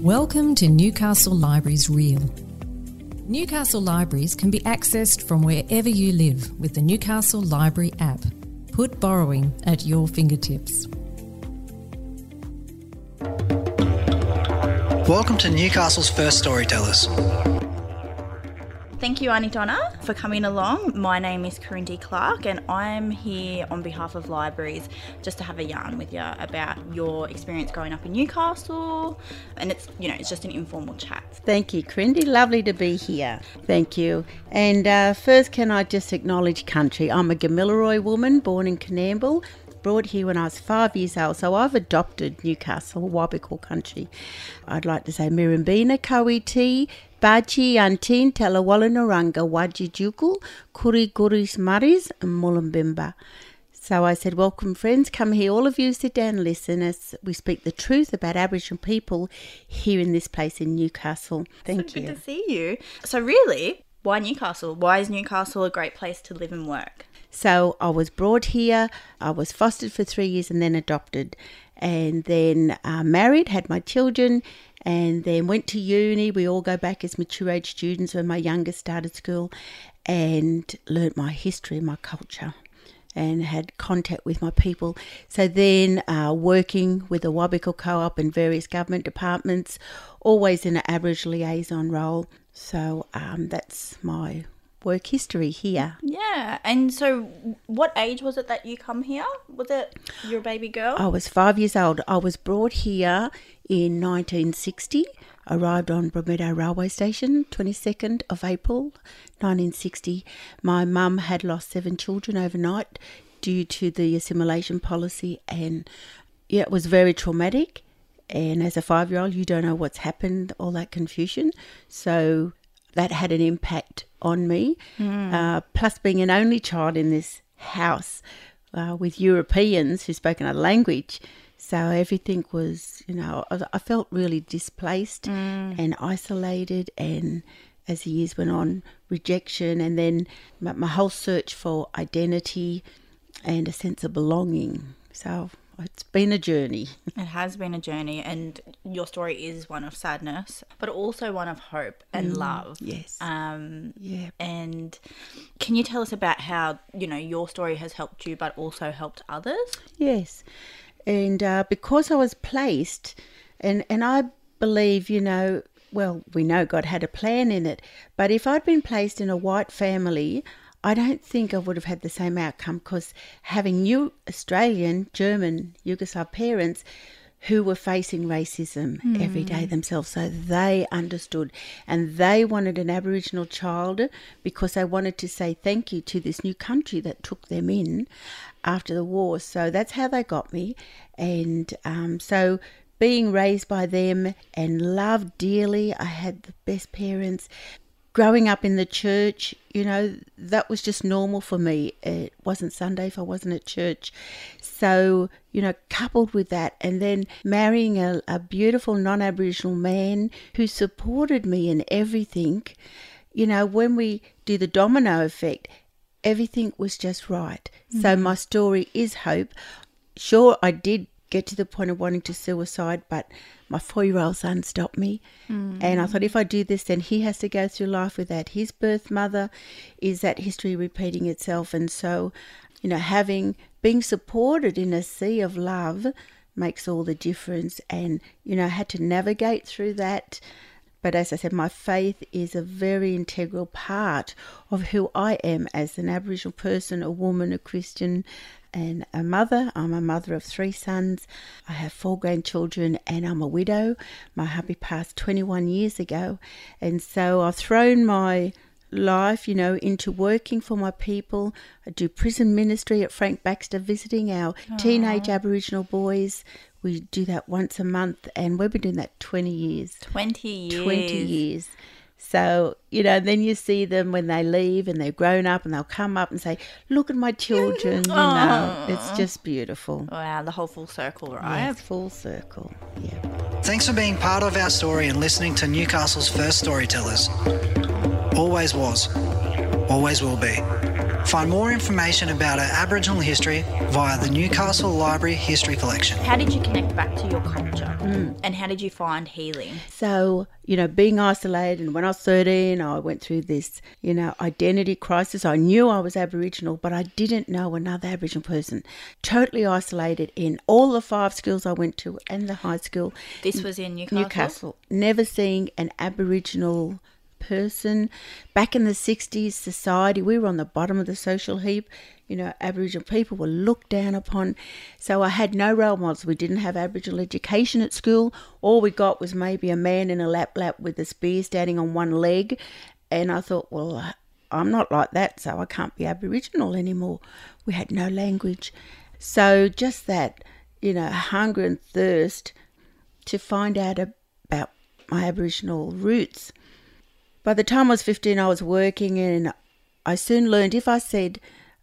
Welcome to Newcastle Libraries Real. Newcastle Libraries can be accessed from wherever you live with the Newcastle Library app. Put borrowing at your fingertips. Welcome to Newcastle's first storytellers. Thank you, Auntie Donna, for coming along. My name is Corindy Clark, and I'm here on behalf of Libraries just to have a yarn with you about your experience growing up in Newcastle. And it's, you know, it's just an informal chat. Thank you, Corindy. Lovely to be here. Thank you. And uh, first, can I just acknowledge country? I'm a Gamilaroi woman born in Coonamble, brought here when I was five years old, so I've adopted Newcastle, Wabakal country. I'd like to say Mirimbina, Kawiti, Bachi, Antin, Jukul, Kuri Guris Maris, and Mulumbimba. So I said, Welcome, friends. Come here. All of you sit down and listen as we speak the truth about Aboriginal people here in this place in Newcastle. Thank so you. Good to see you. So, really, why Newcastle? Why is Newcastle a great place to live and work? So I was brought here, I was fostered for three years and then adopted, and then uh, married, had my children, and then went to uni. We all go back as mature age students when my youngest started school and learnt my history, my culture and had contact with my people. So then, uh, working with the Wabakal Co op and various government departments, always in an Aboriginal liaison role. So um, that's my work history here. Yeah. And so, what age was it that you come here? Was it your baby girl? I was five years old. I was brought here in 1960. Arrived on Broadmeadow Railway Station, 22nd of April 1960. My mum had lost seven children overnight due to the assimilation policy, and yeah, it was very traumatic. And as a five year old, you don't know what's happened, all that confusion. So that had an impact on me. Mm. Uh, plus, being an only child in this house uh, with Europeans who spoke another language. So everything was, you know, I, felt really displaced mm. and isolated. And as the years went on, rejection, and then my, my whole search for identity and a sense of belonging. So it's been a journey. It has been a journey, and your story is one of sadness, but also one of hope and mm, love. Yes. Um, yeah. And can you tell us about how you know your story has helped you, but also helped others? Yes. And uh, because I was placed, and and I believe you know well, we know God had a plan in it, but if I'd been placed in a white family, I don't think I would have had the same outcome because having new Australian, German, Yugoslav parents who were facing racism mm. every day hmm. themselves. So they understood and they wanted an Aboriginal child because they wanted to say thank you to this new country that took them in after the war. So that's how they got me. And um, so being raised by them and loved dearly, I had the best parents growing up in the church, you know, that was just normal for me. It wasn't Sunday if I wasn't at church. So, you know, coupled with that, and then marrying a, a beautiful non Aboriginal man who supported me in everything, you know, when we do the domino effect, everything was just right. Mm-hmm. So, my story is hope. Sure, I did get to the point of wanting to suicide, but my four year old son stopped me. Mm. And I thought, if I do this, then he has to go through life without his birth mother. Is that history repeating itself? And so, you know, having, being supported in a sea of love makes all the difference. And, you know, I had to navigate through that. But as I said, my faith is a very integral part of who I am as an Aboriginal person, a woman, a Christian, and a mother. I'm a mother of three sons. I have four grandchildren and I'm a widow. My hubby passed 21 years ago. And so I've thrown my life, you know, into working for my people. I do prison ministry at Frank Baxter, visiting our Aww. teenage Aboriginal boys. We do that once a month, and we've been doing that 20 years. 20 years. 20 years. So, you know, then you see them when they leave and they're grown up and they'll come up and say, Look at my children. You know, it's just beautiful. Wow, the whole full circle, right? Yeah, full circle. Yeah. Thanks for being part of our story and listening to Newcastle's first storytellers. Always was, always will be. Find more information about our Aboriginal history via the Newcastle Library History Collection. How did you connect back to your culture? Mm. And how did you find healing? So, you know, being isolated, and when I was 13, I went through this, you know, identity crisis. I knew I was Aboriginal, but I didn't know another Aboriginal person. Totally isolated in all the five schools I went to and the high school. This was in Newcastle. Newcastle. Never seeing an Aboriginal person. Back in the 60s, society, we were on the bottom of the social heap. You know, Aboriginal people were looked down upon. So I had no role models. We didn't have Aboriginal education at school. All we got was maybe a man in a lap lap with a spear standing on one leg. And I thought, well, I'm not like that, so I can't be Aboriginal anymore. We had no language. So just that, you know, hunger and thirst to find out about my Aboriginal roots. By the time I was 15, I was working and I soon learned if I said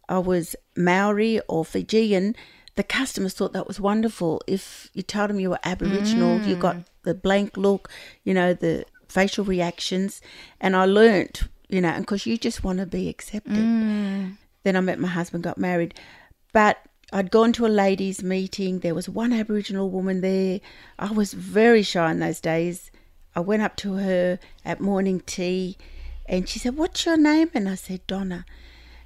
I was Maori or Fijian, the customers thought that was wonderful. If you told them you were Aboriginal, you mm. got the blank look, you know, the facial reactions. And I learnt, you know, because you just want to be accepted. Mm. Then I met my husband, got married. But I'd gone to a ladies' meeting. There was one Aboriginal woman there. I was very shy in those days. I went up to her at morning tea and she said, What's your name? And I said, Donna.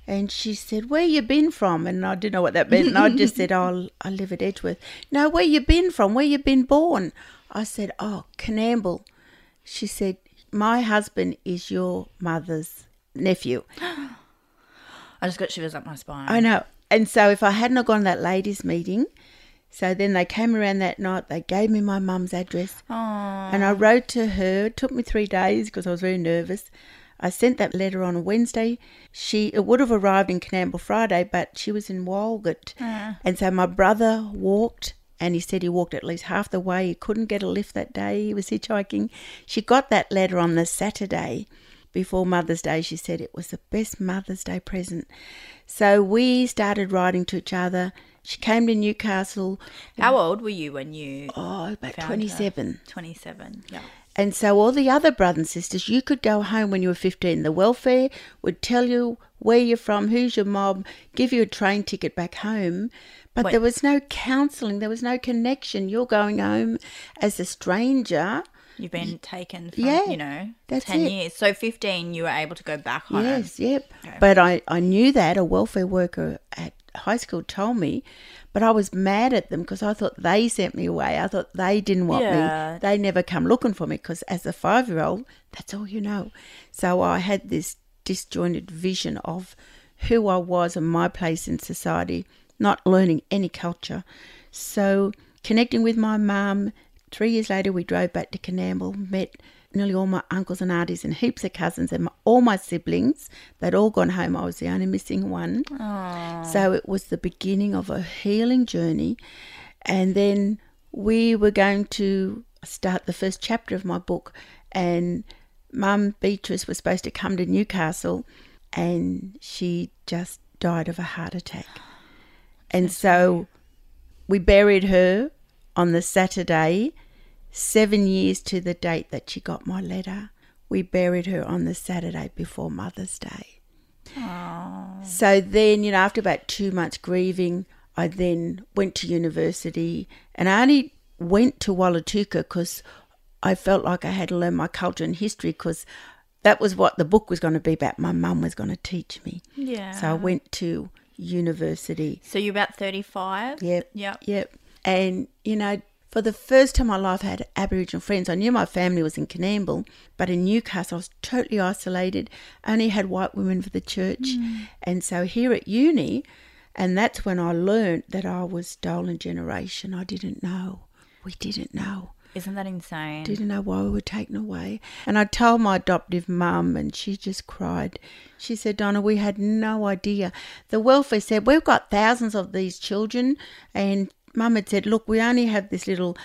And she said, Where you been from? And I didn't know what that meant. And I just said, Oh, I live at Edgeworth. No, where you been from? Where you been born? I said, Oh, Coonamble. She said, My husband is your mother's nephew. I just got shivers up my spine. I know. And so if I hadn't gone to that ladies' meeting, so then they came around that night, they gave me my mum's address. And I wrote to her. It took me three days because I was very nervous. I sent that letter on a Wednesday. She it would have arrived in Coonamble Friday, but she was in Walgett. Ah. And so my brother walked and he said he walked at least half the way. He couldn't get a lift that day. He was hitchhiking. She got that letter on the Saturday before Mother's Day. She said it was the best Mother's Day present. So we started writing to each other. She came to Newcastle. How old were you when you Oh, about found her? 27. 27. Yeah. And so all the other brothers and sisters, you could go home when you were 15. The welfare would tell you where you're from, who's your mob, give you a train ticket back home. But Wait. there was no counselling, there was no connection. You're going home as a stranger. You've been taken from, Yeah, you know, that's 10 it. years. So 15, you were able to go back home. Yes, yep. Okay. But I, I knew that. A welfare worker at high school told me, but I was mad at them because I thought they sent me away. I thought they didn't want Yeah. me. They never come looking for me because as a five year old, that's all you know. So I had this disjointed vision of who I was and my place in society, not learning any culture. So connecting with my mum, three years later we drove back to Coonamble, met nearly all my uncles and aunties and heaps of cousins and my, all my siblings. They'd all gone home. I was the only missing one. So it was the beginning of a healing journey. And then we were going to start the first chapter of my book. And Mum Beatrice was supposed to come to Newcastle and she just died of a heart attack. And so we buried her on the Saturday, seven years to the date that she got my letter. We buried her on the Saturday before Mother's Day. So then, you know, after about two months grieving, I then went to university and I only went to Wollotuka because I felt like I had to learn my culture and history because that was what the book was going to be about. My mum was going to teach me. Yeah. So I went to university. So you're about 35? Yep. Yep. Yep. And, you know, for the first time in my life, I had Aboriginal friends. I knew my family was in Coonamble, but in Newcastle, I was totally isolated. I only had white women for the church. Hmm. And so here at uni, and that's when I learned that I was stolen generation. I didn't know. We didn't know. Isn't that insane? Didn't know why we were taken away. And I told my adoptive mum, and she just cried. She said, Donna, we had no idea. The welfare said, We've got thousands of these children. And mum had said, Look, we only have this little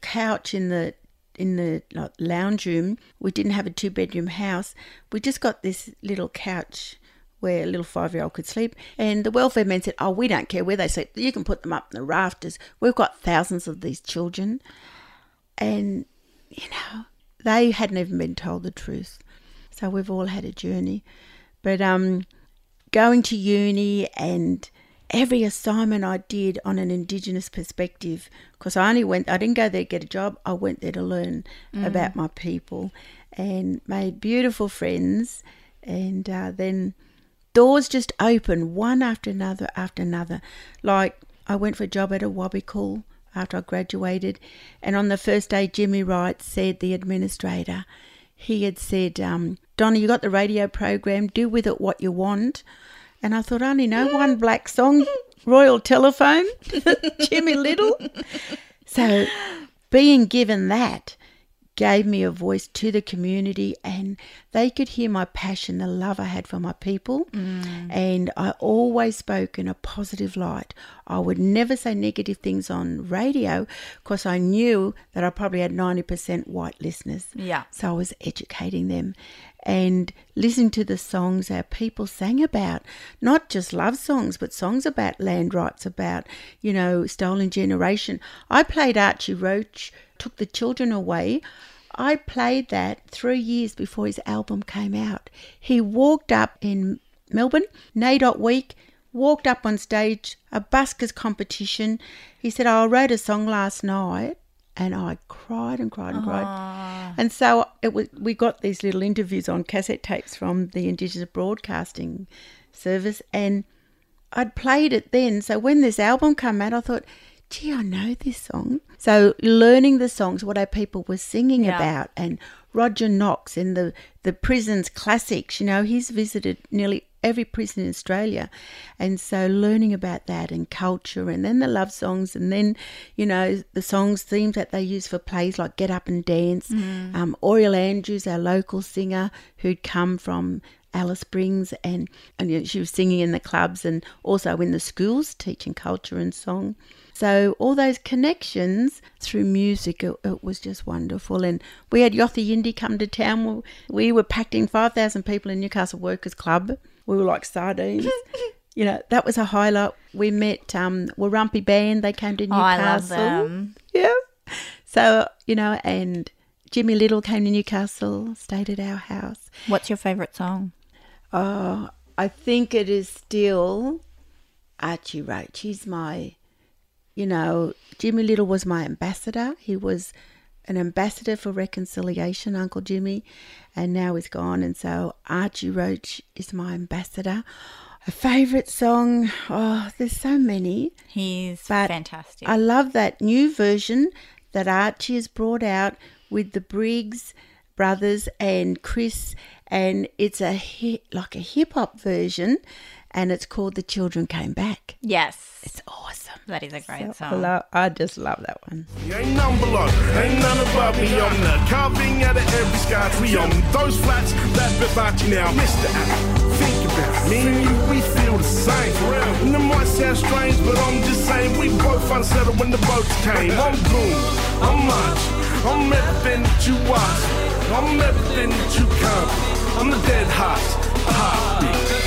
couch in the in the lounge room. We didn't have a two bedroom house. We just got this little couch where a little five year old could sleep. And the welfare men said, Oh, we don't care where they sleep. You can put them up in the rafters. We've got thousands of these children. And, you know, they hadn't even been told the truth. So we've all had a journey. But um, going to uni and every assignment I did on an Indigenous perspective, because I only went, I didn't go there to get a job, I went there to learn about my people and made beautiful friends. And uh, then doors just opened one after another after another. Like I went for a job at Awabakal after I graduated, and on the first day, Jimmy Wright said, the administrator, he had said, um, Donna, you got the radio program, do with it what you want. And I thought, oh, I only know one black song, Royal Telephone, Jimmy Little. So being given that gave me a voice to the community and they could hear my passion, the love I had for my people. Mm. And I always spoke in a positive light. I would never say negative things on radio because I knew that I probably had 90% white listeners. Yeah. So I was educating them and listening to the songs our people sang about, not just love songs, but songs about land rights, about, you know, stolen generation. I played Archie Roach, Took the Children Away. I played that three years before his album came out. He walked up in Melbourne, NAIDOC week, walked up on stage, a buskers competition. He said, oh, I wrote a song last night and I cried and cried and cried. Ah. And so it was, we got these little interviews on cassette tapes from the Indigenous Broadcasting Service, and I'd played it then. So when this album came out, I thought, gee, I know this song. So learning the songs, what our people were singing Yeah. about, and Roger Knox in the the prisons classics. You know, he's visited nearly every prison in Australia, and so learning about that and culture, and then the love songs, and then you know the songs themes that they use for plays like Get Up and Dance. Um, Auriel Andrews, our local singer, who'd come from Alice Springs, and and you know, she was singing in the clubs and also in the schools, teaching culture and song. So all those connections through music, it, it was just wonderful. And we had Yothu Yindi come to town. We were packed in five thousand people in Newcastle Workers Club. We were like sardines. you know that was a highlight. We met um, Warumpi Band. They came to Oh, I love Newcastle. them. Yeah. So you know, and Jimmy Little came to Newcastle, stayed at our house. What's your favourite song? Oh, I think it is still Archie Roach. He's my, you know, Jimmy Little was my ambassador. He was an ambassador for reconciliation, Uncle Jimmy, and now he's gone. And so Archie Roach is my ambassador. A favourite song? Oh, there's so many. He's But fantastic. I love that new version that Archie has brought out with the Briggs brothers and Chris, and it's a hit, like a hip hop version, and it's called "The Children Came Back." yes, It's awesome. that is a great I, song. love, I just love that one. You ain't none below, ain't none above me. I'm the carving out of every sky tree. I'm those flats that bit about you now, Mr. Apple. Think about me and you, we feel the same. And it might sound strange, but I'm just saying we both unsettled when the boats came. I'm goon, I'm much, I'm everything that you watch. I'm everything that you come. I'm the dead hot, heartbeat.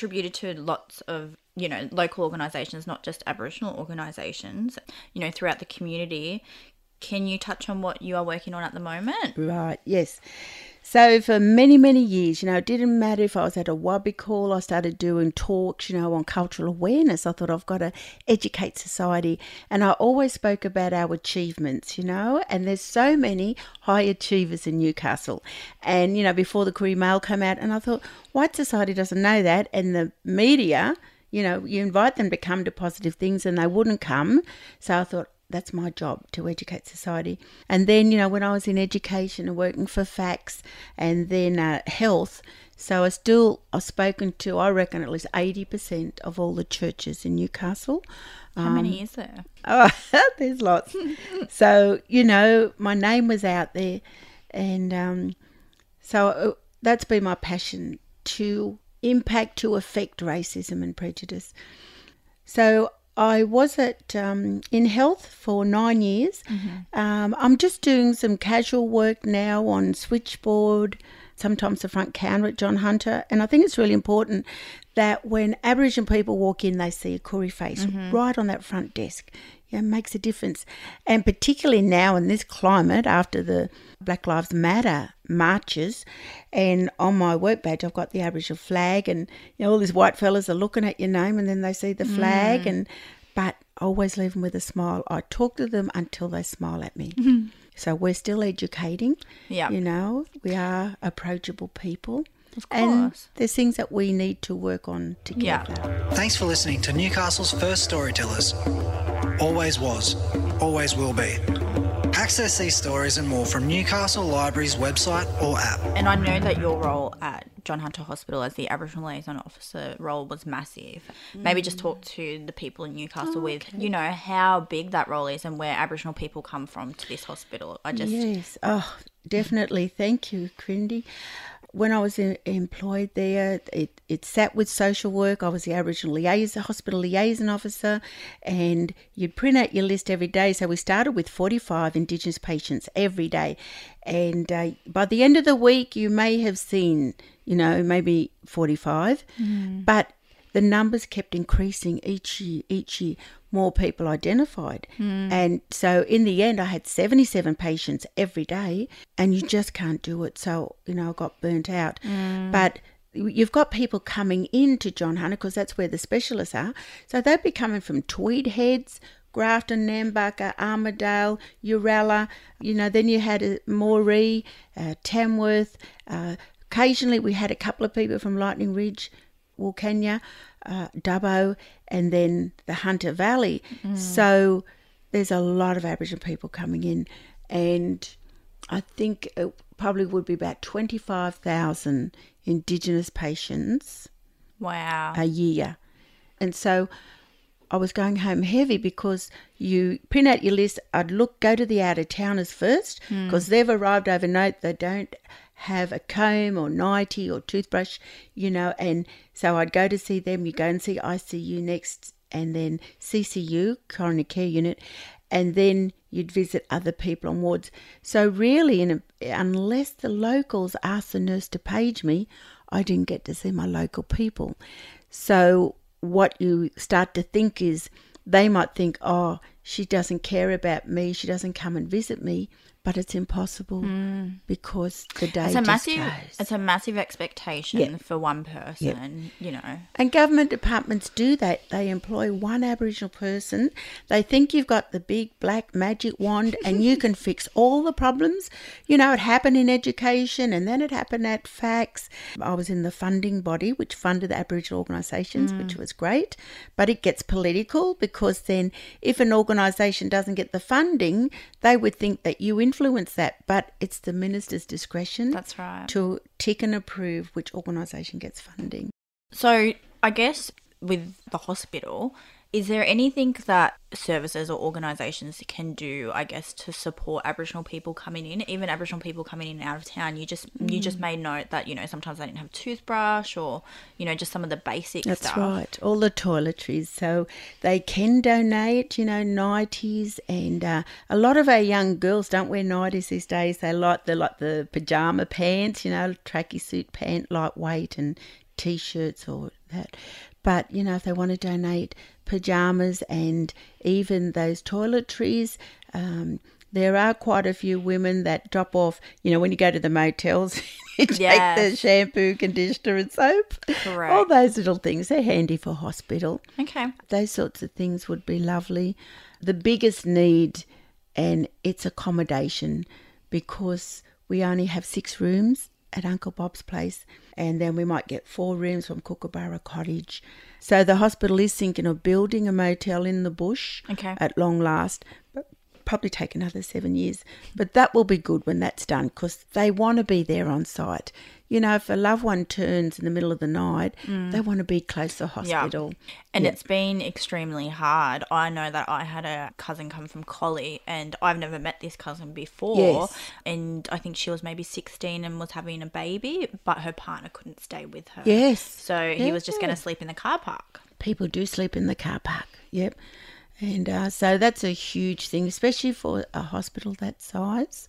Contributed to lots of, you know, local organisations, not just Aboriginal organisations, you know, throughout the community. Can you touch on what you are working on at the moment? Right, yes. So for many, many years, you know, it didn't matter if I was at Awabakal, I started doing talks, you know, on cultural awareness. I thought I've got to educate society. And I always spoke about our achievements, you know, and there's so many high achievers in Newcastle. And, you know, before the Courier Mail came out, and I thought, white society doesn't know that. And the media, you know, you invite them to come to positive things and they wouldn't come. So I thought, that's my job to educate society. And then, you know, when I was in education and working for FACS and then uh, health, so I still, I've spoken to, I reckon, at least 80% of all the churches in Newcastle. How many is there? Oh, there's lots. so, you know, my name was out there. And um, so that's been my passion to impact, to affect racism and prejudice. So I was at um, in health for nine years. Um, I'm just doing some casual work now on switchboard, sometimes the front counter at John Hunter, and I think it's really important that when Aboriginal people walk in, they see a Koori face right on that front desk. Yeah, makes a difference, and particularly now in this climate after the Black Lives Matter marches, and on my work badge I've got the Aboriginal flag, and you know all these white fellas are looking at your name, and then they see the flag, mm. and but I always leave them with a smile. I talk to them until they smile at me. So we're still educating. Yeah. You know, we are approachable people. Of And there's things that we need to work on together. Yeah. together. Thanks for listening to Newcastle's first storytellers. Always was, always will be. Access these stories and more from Newcastle Library's website or app. And I know that your role at John Hunter Hospital as the Aboriginal liaison officer role was massive. Maybe just talk to the people in Newcastle oh, with, you know, how big that role is and where Aboriginal people come from to this hospital. I just, Yes. Oh, definitely. Thank you, Crindy. When I was in, employed there, it, it sat with social work. I was the Aboriginal liaison, hospital liaison officer, and you'd print out your list every day. So we started with 45 Indigenous patients every day. And uh, by the end of the week, you may have seen, you know, maybe 45. But the numbers kept increasing each year, each year, more people identified. And so in the end, I had 77 patients every day, and you just can't do it. So, you know, I got burnt out. But you've got people coming into John Hunter because that's where the specialists are. So they'd be coming from Tweed Heads, Grafton, Nambucca, Armidale, Uralla. You know, then you had uh, Moree, uh, Tamworth. Uh, occasionally, we had a couple of people from Lightning Ridge, Wilcannia, uh, Dubbo, and then the Hunter Valley. So there's a lot of Aboriginal people coming in, and I think it probably would be about 25,000 Indigenous patients wow. a year. And so I was going home heavy because you print out your list. I'd look, go to the out of towners first because they've arrived overnight. They don't have a comb or nightie or toothbrush, you know. And so I'd go to see them. You go and see ICU next, and then CCU, coronary care unit, and then you'd visit other people on wards. So really, a, unless the locals asked the nurse to page me, I didn't get to see my local people. So what you start to think is they might think, oh, she doesn't care about me, she doesn't come and visit me, but it's impossible mm. because the day It's a massive, goes. it's a massive expectation Yeah. for one person, you know. And government departments do that. They employ one Aboriginal person. They think you've got the big black magic wand and you can fix all the problems. You know, it happened in education and then it happened at FACS. I was in the funding body which funded the Aboriginal organisations, which mm. was great. But it gets political because then if an organisation doesn't get the funding, they would think that you influence that. But it's the minister's discretion That's right. to tick and approve which organisation gets funding. So, I guess with the hospital, is there anything that services or organisations can do, I guess, to support Aboriginal people coming in, even Aboriginal people coming in and out of town? You just you just made note that you know sometimes they didn't have a toothbrush or you know just some of the basic That's stuff. right. All the toiletries. So they can donate, you know, nighties, and uh, a lot of our young girls don't wear nighties these days. They like the like the pajama pants, you know, tracky suit pant, lightweight, and t-shirts or that. But you know, if they want to donate pajamas and even those toiletries. Um, there are quite a few women that drop off, you know, when you go to the motels, you take the shampoo, conditioner, and soap. Correct. All those little things, they're handy for hospital. Okay. Those sorts of things would be lovely. The biggest need, and it's accommodation because we only have six rooms at Uncle Bob's place, and then we might get four rooms from Kookaburra Cottage. So the hospital is thinking of building a motel in the bush Okay. at long last. But probably take another seven years, but that will be good when that's done because they want to be there on site. You know, if a loved one turns in the middle of the night, mm. they want to be close to hospital. And Yeah. it's been extremely hard. I know that I had a cousin come from Collie, and I've never met this cousin before. Yes. And I think she was maybe 16 and was having a baby, but her partner couldn't stay with her. Yes. So he was just going to sleep in the car park. people do sleep in the car park. Yep. And uh, so that's a huge thing, especially for a hospital that size.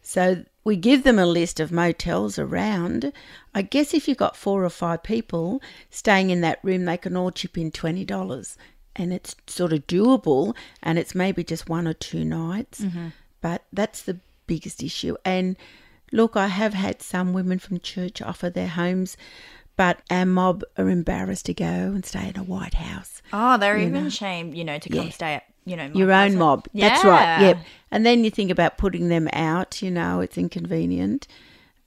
So we give them a list of motels around. I guess if you've got four or five people staying in that room, they can all chip in $20. And it's sort of doable, and it's maybe just one or two nights. But that's the biggest issue. And look, I have had some women from church offer their homes, but our mob are embarrassed to go and stay in a White House. Oh, they're even ashamed, you know, to come Yeah. stay at, you know, Your own mob. That's right. Yep. And then you think about putting them out, you know, it's inconvenient.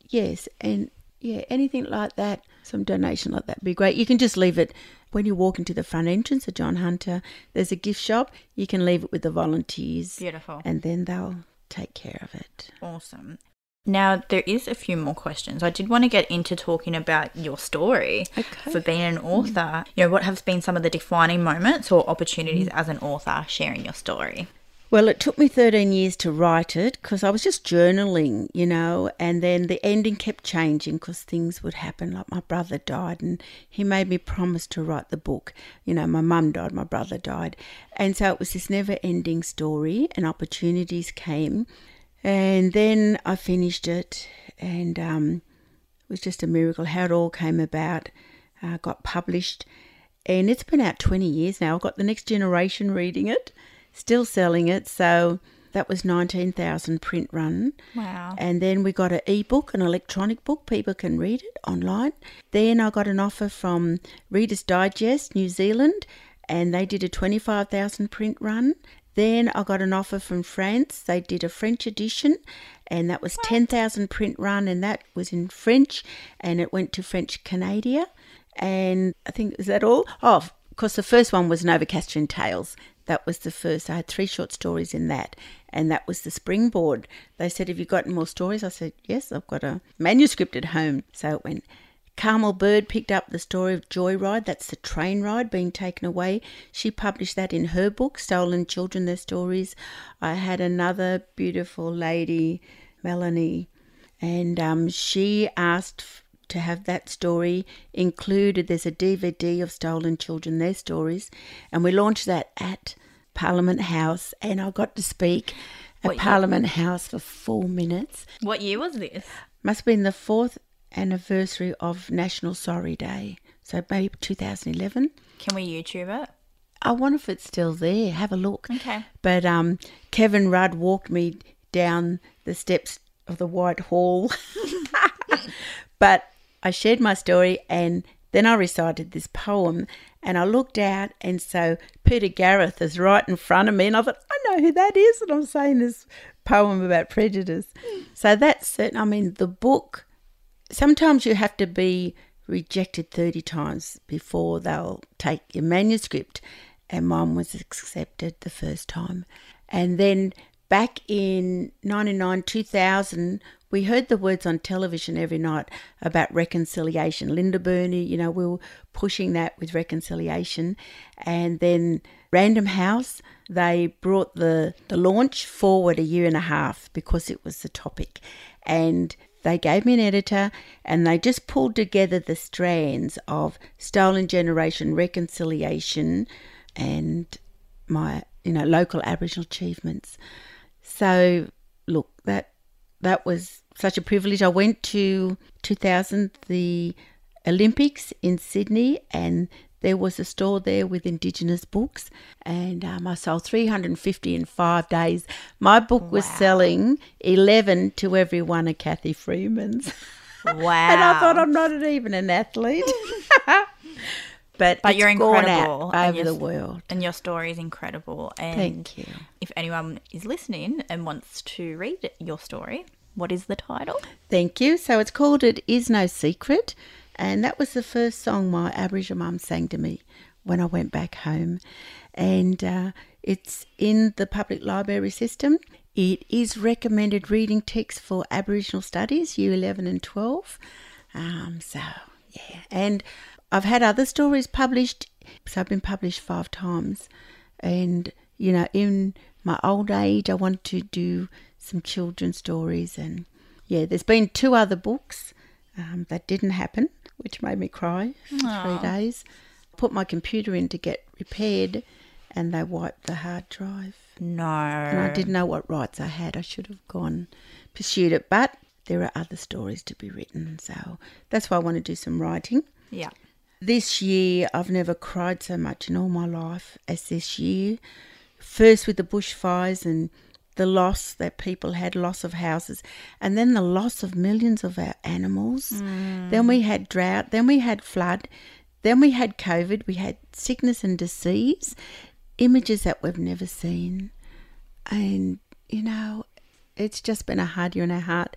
Yes. And yeah, anything like that, some donation like that would be great. You can just leave it when you walk into the front entrance of John Hunter. There's a gift shop. You can leave it with the volunteers. Beautiful. And then they'll take care of it. Awesome. Now, there is a few more questions. I did want to get into talking about your story Okay. for being an author. You know, what have been some of the defining moments or opportunities mm. as an author sharing your story? Well, it took me 13 years to write it because I was just journaling, you know, and then the ending kept changing because things would happen. Like my brother died and he made me promise to write the book. You know, my mum died, my brother died. And so it was this never ending story and opportunities came. And then I finished it and um, it was just a miracle how it all came about. Uh, got published and it's been out 20 years now. I've got the next generation reading it, still selling it. So that was 19,000 print run. Wow. And then we got an ebook, an electronic book. People can read it online. Then I got an offer from Reader's Digest, New Zealand, and they did a 25,000 print run. Then I got an offer from France. They did a French edition, and that was 10,000 print run, and that was in French, and it went to French Canada. And I think, is that all? Oh, of course, the first one was Novocastrian Tales. That was the first. I had three short stories in that, and that was the springboard. They said, Have you got more stories? I said, Yes, I've got a manuscript at home. So it went. Carmel Bird picked up the story of Joyride, that's the train ride being taken away. She published that in her book, Stolen Children, Their Stories. I had another beautiful lady, Melanie, and um, she asked to have that story included. There's a DVD of Stolen Children, Their Stories, and we launched that at Parliament House, and I got to speak at What year? Parliament House for four minutes. What year was this? Must have been the fourth anniversary of National Sorry Day, so maybe 2011. Can we YouTube it? I wonder if it's still there. Have a look. Okay. But um, Kevin Rudd walked me down the steps of the White Hall. but I shared my story and then I recited this poem and I looked out and so Peter Garrett is right in front of me and I thought, I know who that is and I'm saying this poem about prejudice. So that's certain I mean the book sometimes you have to be rejected 30 times before they'll take your manuscript and mine was accepted the first time. And then back in 99 2000 we heard the words on television every night about reconciliation. Linda burney you know we were pushing that with reconciliation. And then random house they brought the the launch forward a year and a half because it was the topic. And they gave me an editor and they just pulled together the strands of stolen generation reconciliation and my you know local aboriginal achievements. So look that that was such a privilege. I went to 2000 the olympics in sydney and there was a store there with indigenous books and um, i sold 350 in five days my book was selling 11 to every one of Cathy freeman's Wow. and I thought I'm not even an athlete. but But it's you're incredible, over you're the world. and your story is incredible. And Thank you. if anyone is listening and wants to read your story, what is the title? Thank you. So it's called It Is No Secret. And that was the first song my Aboriginal mum sang to me when I went back home. And uh, it's in the public library system. It is recommended reading text for Aboriginal Studies, Year 11 and 12. Um, so, yeah. And I've had other stories published. So I've been published five times. And, you know, in my old age, I wanted to do some children's stories. And, yeah, there's been two other books um, that didn't happen, which made me cry for three days. Put my computer in to get repaired, and they wiped the hard drive. No. And I didn't know what rights I had. I should have gone pursued it, but there are other stories to be written, so that's why I want to do some writing. Yeah. This year, I've never cried so much in all my life as this year. First with the bushfires and the loss that people had, loss of houses, and then the loss of millions of our animals. Then we had drought, then we had flood, then we had COVID, we had sickness and disease, images that we've never seen. And, you know, it's just been a hard year in our heart.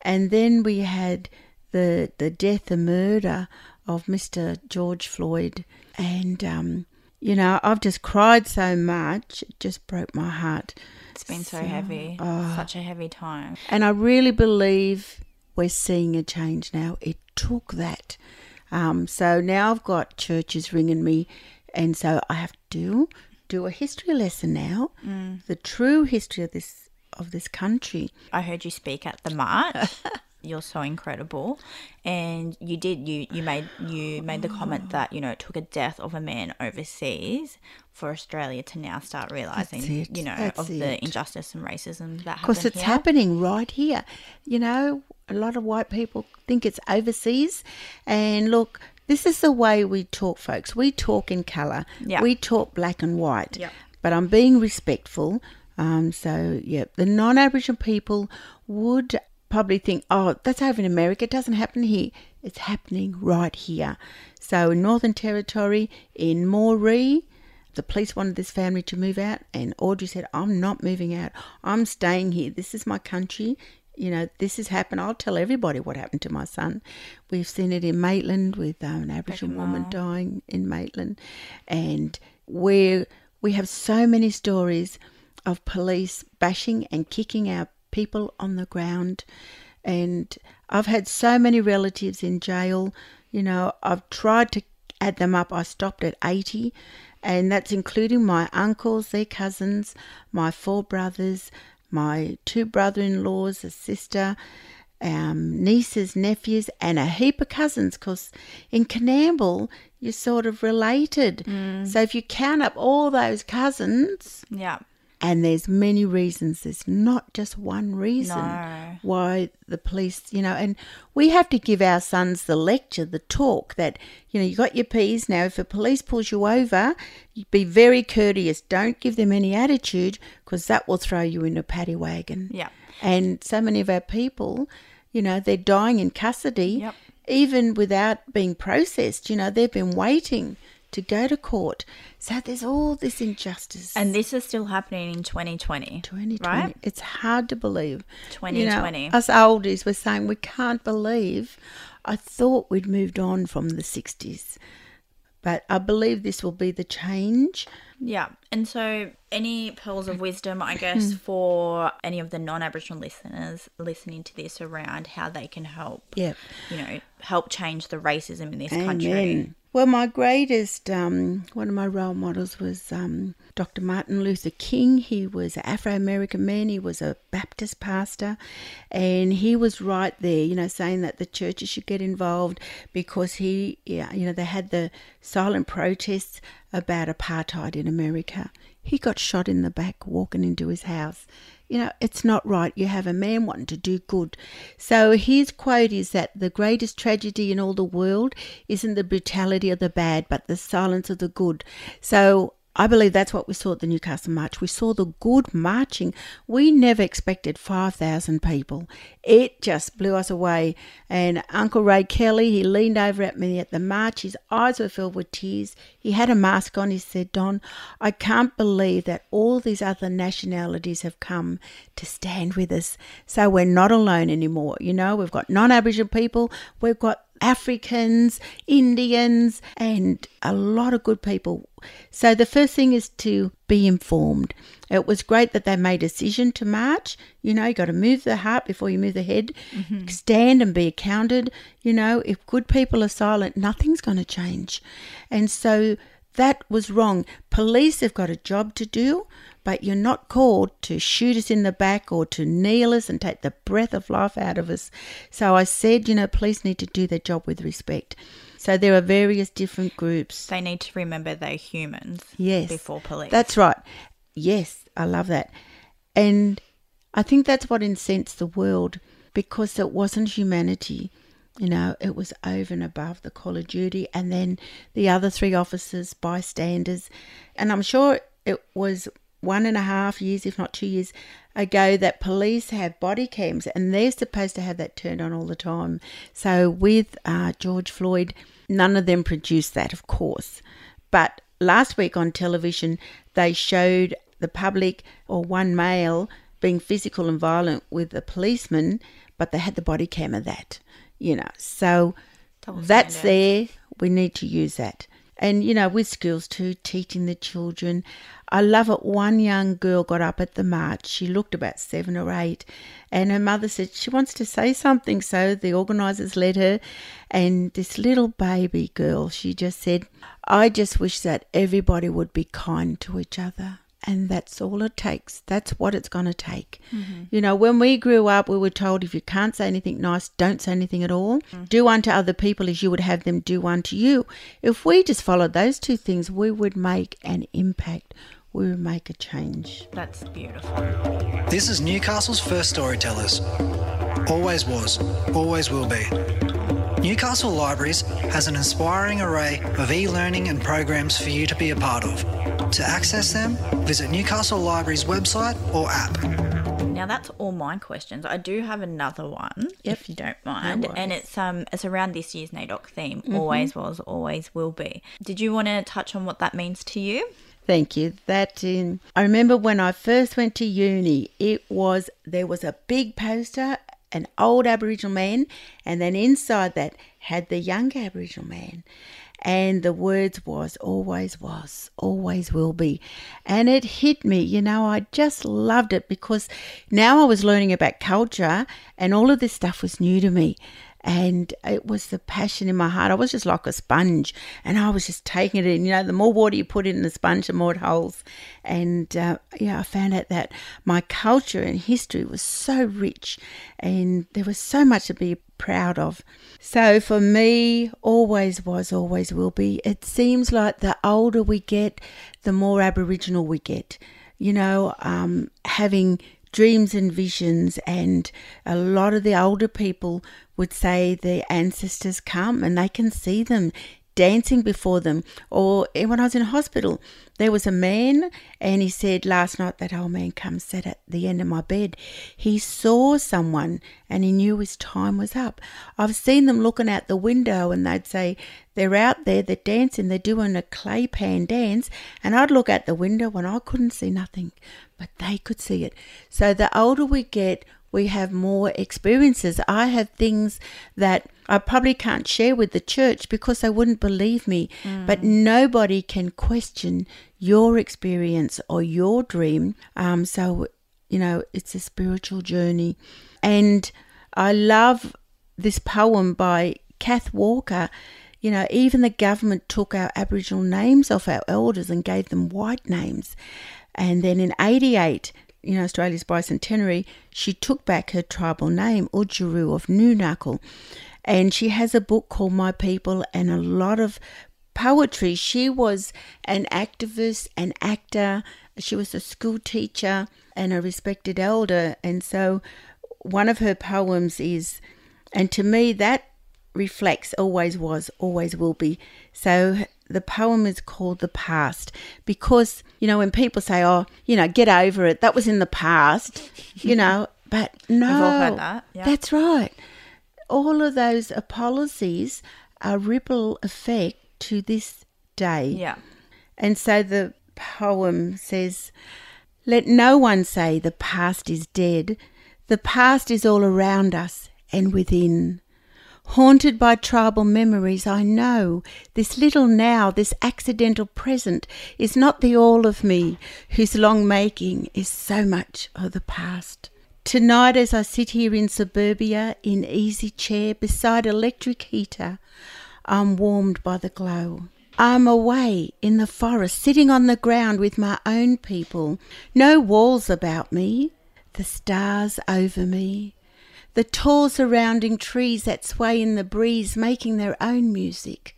And then we had the the death and murder of Mr. George Floyd. And, um, you know, I've just cried so much, it just broke my heart. It's been so heavy. oh. Such a heavy time. And I really believe we're seeing a change now. It took that. Um, so now I've got churches ringing me, and so I have to do a history lesson now, the true history of this of this country. I heard you speak at the march. You're so incredible, and you did. You you made you made the comment that you know it took a death of a man overseas for Australia to now start realizing you know that's of the injustice and racism that Because it's here. happening right here. You know, a lot of white people think it's overseas. And look, this is the way we talk, folks. We talk in colour, Yeah. we talk black and white. Yeah. But I'm being respectful. Um, so, yeah, the non Aboriginal people would probably think, oh, that's over in America. It doesn't happen here. It's happening right here. So, in Northern Territory, in Moree, the police wanted this family to move out, and Audrey said, I'm not moving out. I'm staying here. This is my country. You know, this has happened. I'll tell everybody what happened to my son. We've seen it in Maitland with um, an Aboriginal woman dying in Maitland. And where we have so many stories of police bashing and kicking our people on the ground. And I've had so many relatives in jail. You know, I've tried to add them up. I stopped at 80, and that's including my uncles, their cousins, my four brothers, my two brother in laws, a sister, um, nieces, nephews, and a heap of cousins because in Coonamble, you're sort of related. So if you count up all those cousins, Yeah. And there's many reasons. There's not just one reason No. why the police, you know, and we have to give our sons the lecture, the talk that, you know, you got your P's now. If a police pulls you over, you be very courteous. Don't give them any attitude because that will throw you in a paddy wagon. Yeah. And so many of our people, you know, they're dying in custody, Yep. even without being processed. You know, they've been waiting to go to court. So there's all this injustice. And this is still happening in 2020. 2020. Right? It's hard to believe. 2020. You know, us oldies were saying we can't believe. I thought we'd moved on from the 60s. But I believe this will be the change. Yeah. And so, any pearls of wisdom, I guess, for any of the non Aboriginal listeners listening to this around how they can help, Yep. you know, help change the racism in this country. Well, my greatest, um, one of my role models was um, Dr. Martin Luther King. He was an Afro American man, he was a Baptist pastor, and he was right there, you know, saying that the churches should get involved because he, yeah, you know, they had the silent protests about apartheid in America. He got shot in the back walking into his house. You know, it's not right. You have a man wanting to do good. So his quote is that the greatest tragedy in all the world isn't the brutality of the bad, but the silence of the good. So I believe that's what we saw at the Newcastle March. We saw the good marching. We never expected 5,000 people. It just blew us away. And Uncle Ray Kelly, he leaned over at me at the march. His eyes were filled with tears. He had a mask on. He said, Don, I can't believe that all these other nationalities have come to stand with us. So we're not alone anymore. You know, we've got non Aboriginal people, we've got Africans, Indians, and a lot of good people. So the first thing is to be informed. It was great that they made a decision to march. You know, you got to move the heart before you move the head. Mm-hmm. Stand and be accounted. You know, if good people are silent, nothing's going to change. And so that was wrong. Police have got a job to do, but you're not called to shoot us in the back or to kneel us and take the breath of life out of us. So I said, you know, police need to do their job with respect. So there are various different groups. They need to remember they're humans. Yes. Before police. That's right. Yes, I love that. And I think that's what incensed the world because it wasn't humanity. You know, it was over and above the call of duty. And then the other three officers, bystanders. And I'm sure it was one and a half years, if not two years ago, that police have body cams and they're supposed to have that turned on all the time. So with uh, George Floyd, none of them produced that, of course. But last week on television, they showed the public or one male being physical and violent with a policeman, but they had the body cam of that, you know. So that's there. We need to use that. And, you know, with schools too, teaching the children. I love it. One young girl got up at the march. She looked about seven or eight, and her mother said she wants to say something. So the organisers let her. And this little baby girl, she just said, I just wish that everybody would be kind to each other. And that's all it takes. That's what it's going to take. Mm-hmm. You know, when we grew up, we were told if you can't say anything nice, don't say anything at all. Mm-hmm. Do unto other people as you would have them do unto you. If we just followed those two things, we would make an impact. We would make a change. That's beautiful. This is Newcastle's first storytellers. Always was, always will be. Newcastle Libraries has an inspiring array of e learning and programs for you to be a part of. To access them, visit Newcastle Libraries website or app. Now that's all my questions. I do have another one, Yep. if you don't mind, worries. and it's um it's around this year's NAIDOC theme. Mm-hmm. Always was, always will be. Did you want to touch on what that means to you? Thank you. That in I remember when I first went to uni, it was there was a big poster, an old Aboriginal man, and then inside that had the young Aboriginal man. And the words was always was, always will be. And it hit me, you know, I just loved it because now I was learning about culture and all of this stuff was new to me and it was the passion in my heart. I was just like a sponge, and I was just taking it in. You know, the more water you put in the sponge, the more it holds. And uh, yeah, I found out that my culture and history was so rich, and there was so much to be proud of. So for me, always was, always will be. It seems like the older we get, the more Aboriginal we get. You know, um, having dreams and visions and a lot of the older people would say their ancestors come and they can see them dancing before them. Or when I was in hospital there was a man and he said last night that old man come sat at the end of my bed. He saw someone and he knew his time was up. I've seen them looking out the window and they'd say they're out there they're dancing they're doing a clay pan dance. And I'd look out the window and I couldn't see nothing but they could see it. So the older we get, we have more experiences. I have things that I probably can't share with the church because they wouldn't believe me. But nobody can question your experience or your dream. Um, so, you know, it's a spiritual journey. And I love this poem by Kath Walker. You know, even the government took our Aboriginal names off our elders and gave them white names. And then in 88, you know, Australia's bicentenary, she took back her tribal name, Oodgeroo of Noonuccal. And she has a book called My People and a lot of poetry. She was an activist, an actor, she was a school teacher and a respected elder. And so one of her poems is, and to me, that reflects always was, always will be. So the poem is called The Past because, you know, when people say, oh, you know, get over it, that was in the past, you know, but no. We've all heard that, yeah. That's right. All of those policies are ripple effect to this day. Yeah. And so the poem says, Let no one say the past is dead. The past is all around us and within. Haunted by tribal memories, I know this little now, this accidental present, is not the all of me, whose long making is so much of the past. Tonight, as I sit here in suburbia, in easy chair beside electric heater, I'm warmed by the glow. I'm away in the forest, sitting on the ground with my own people. No walls about me, the stars over me, the tall surrounding trees that sway in the breeze, making their own music.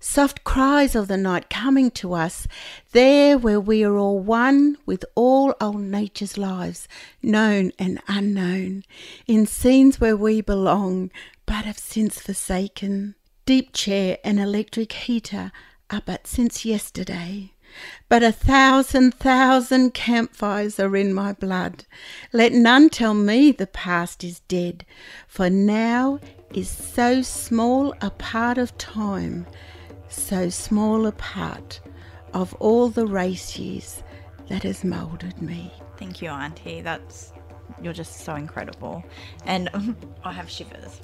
Soft cries of the night coming to us, there where we are all one with all old nature's lives, known and unknown, in scenes where we belong, but have since forsaken. Deep chair and electric heater are but since yesterday. But a thousand, thousand campfires are in my blood. Let none tell me the past is dead, for now is so small a part of time, so small a part of all the race years that has moulded me. Thank you, Auntie. That's you're just so incredible, and um, I have shivers.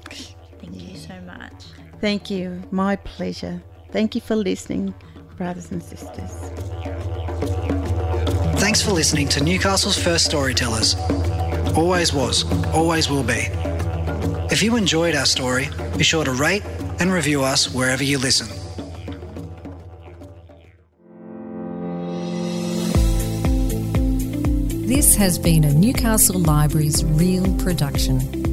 Thank you so much. Thank you. My pleasure. Thank you for listening, brothers and sisters. Thanks for listening to Newcastle's first storytellers. Always was, always will be. If you enjoyed our story, be sure to rate and review us wherever you listen. This has been a Newcastle Libraries Real production.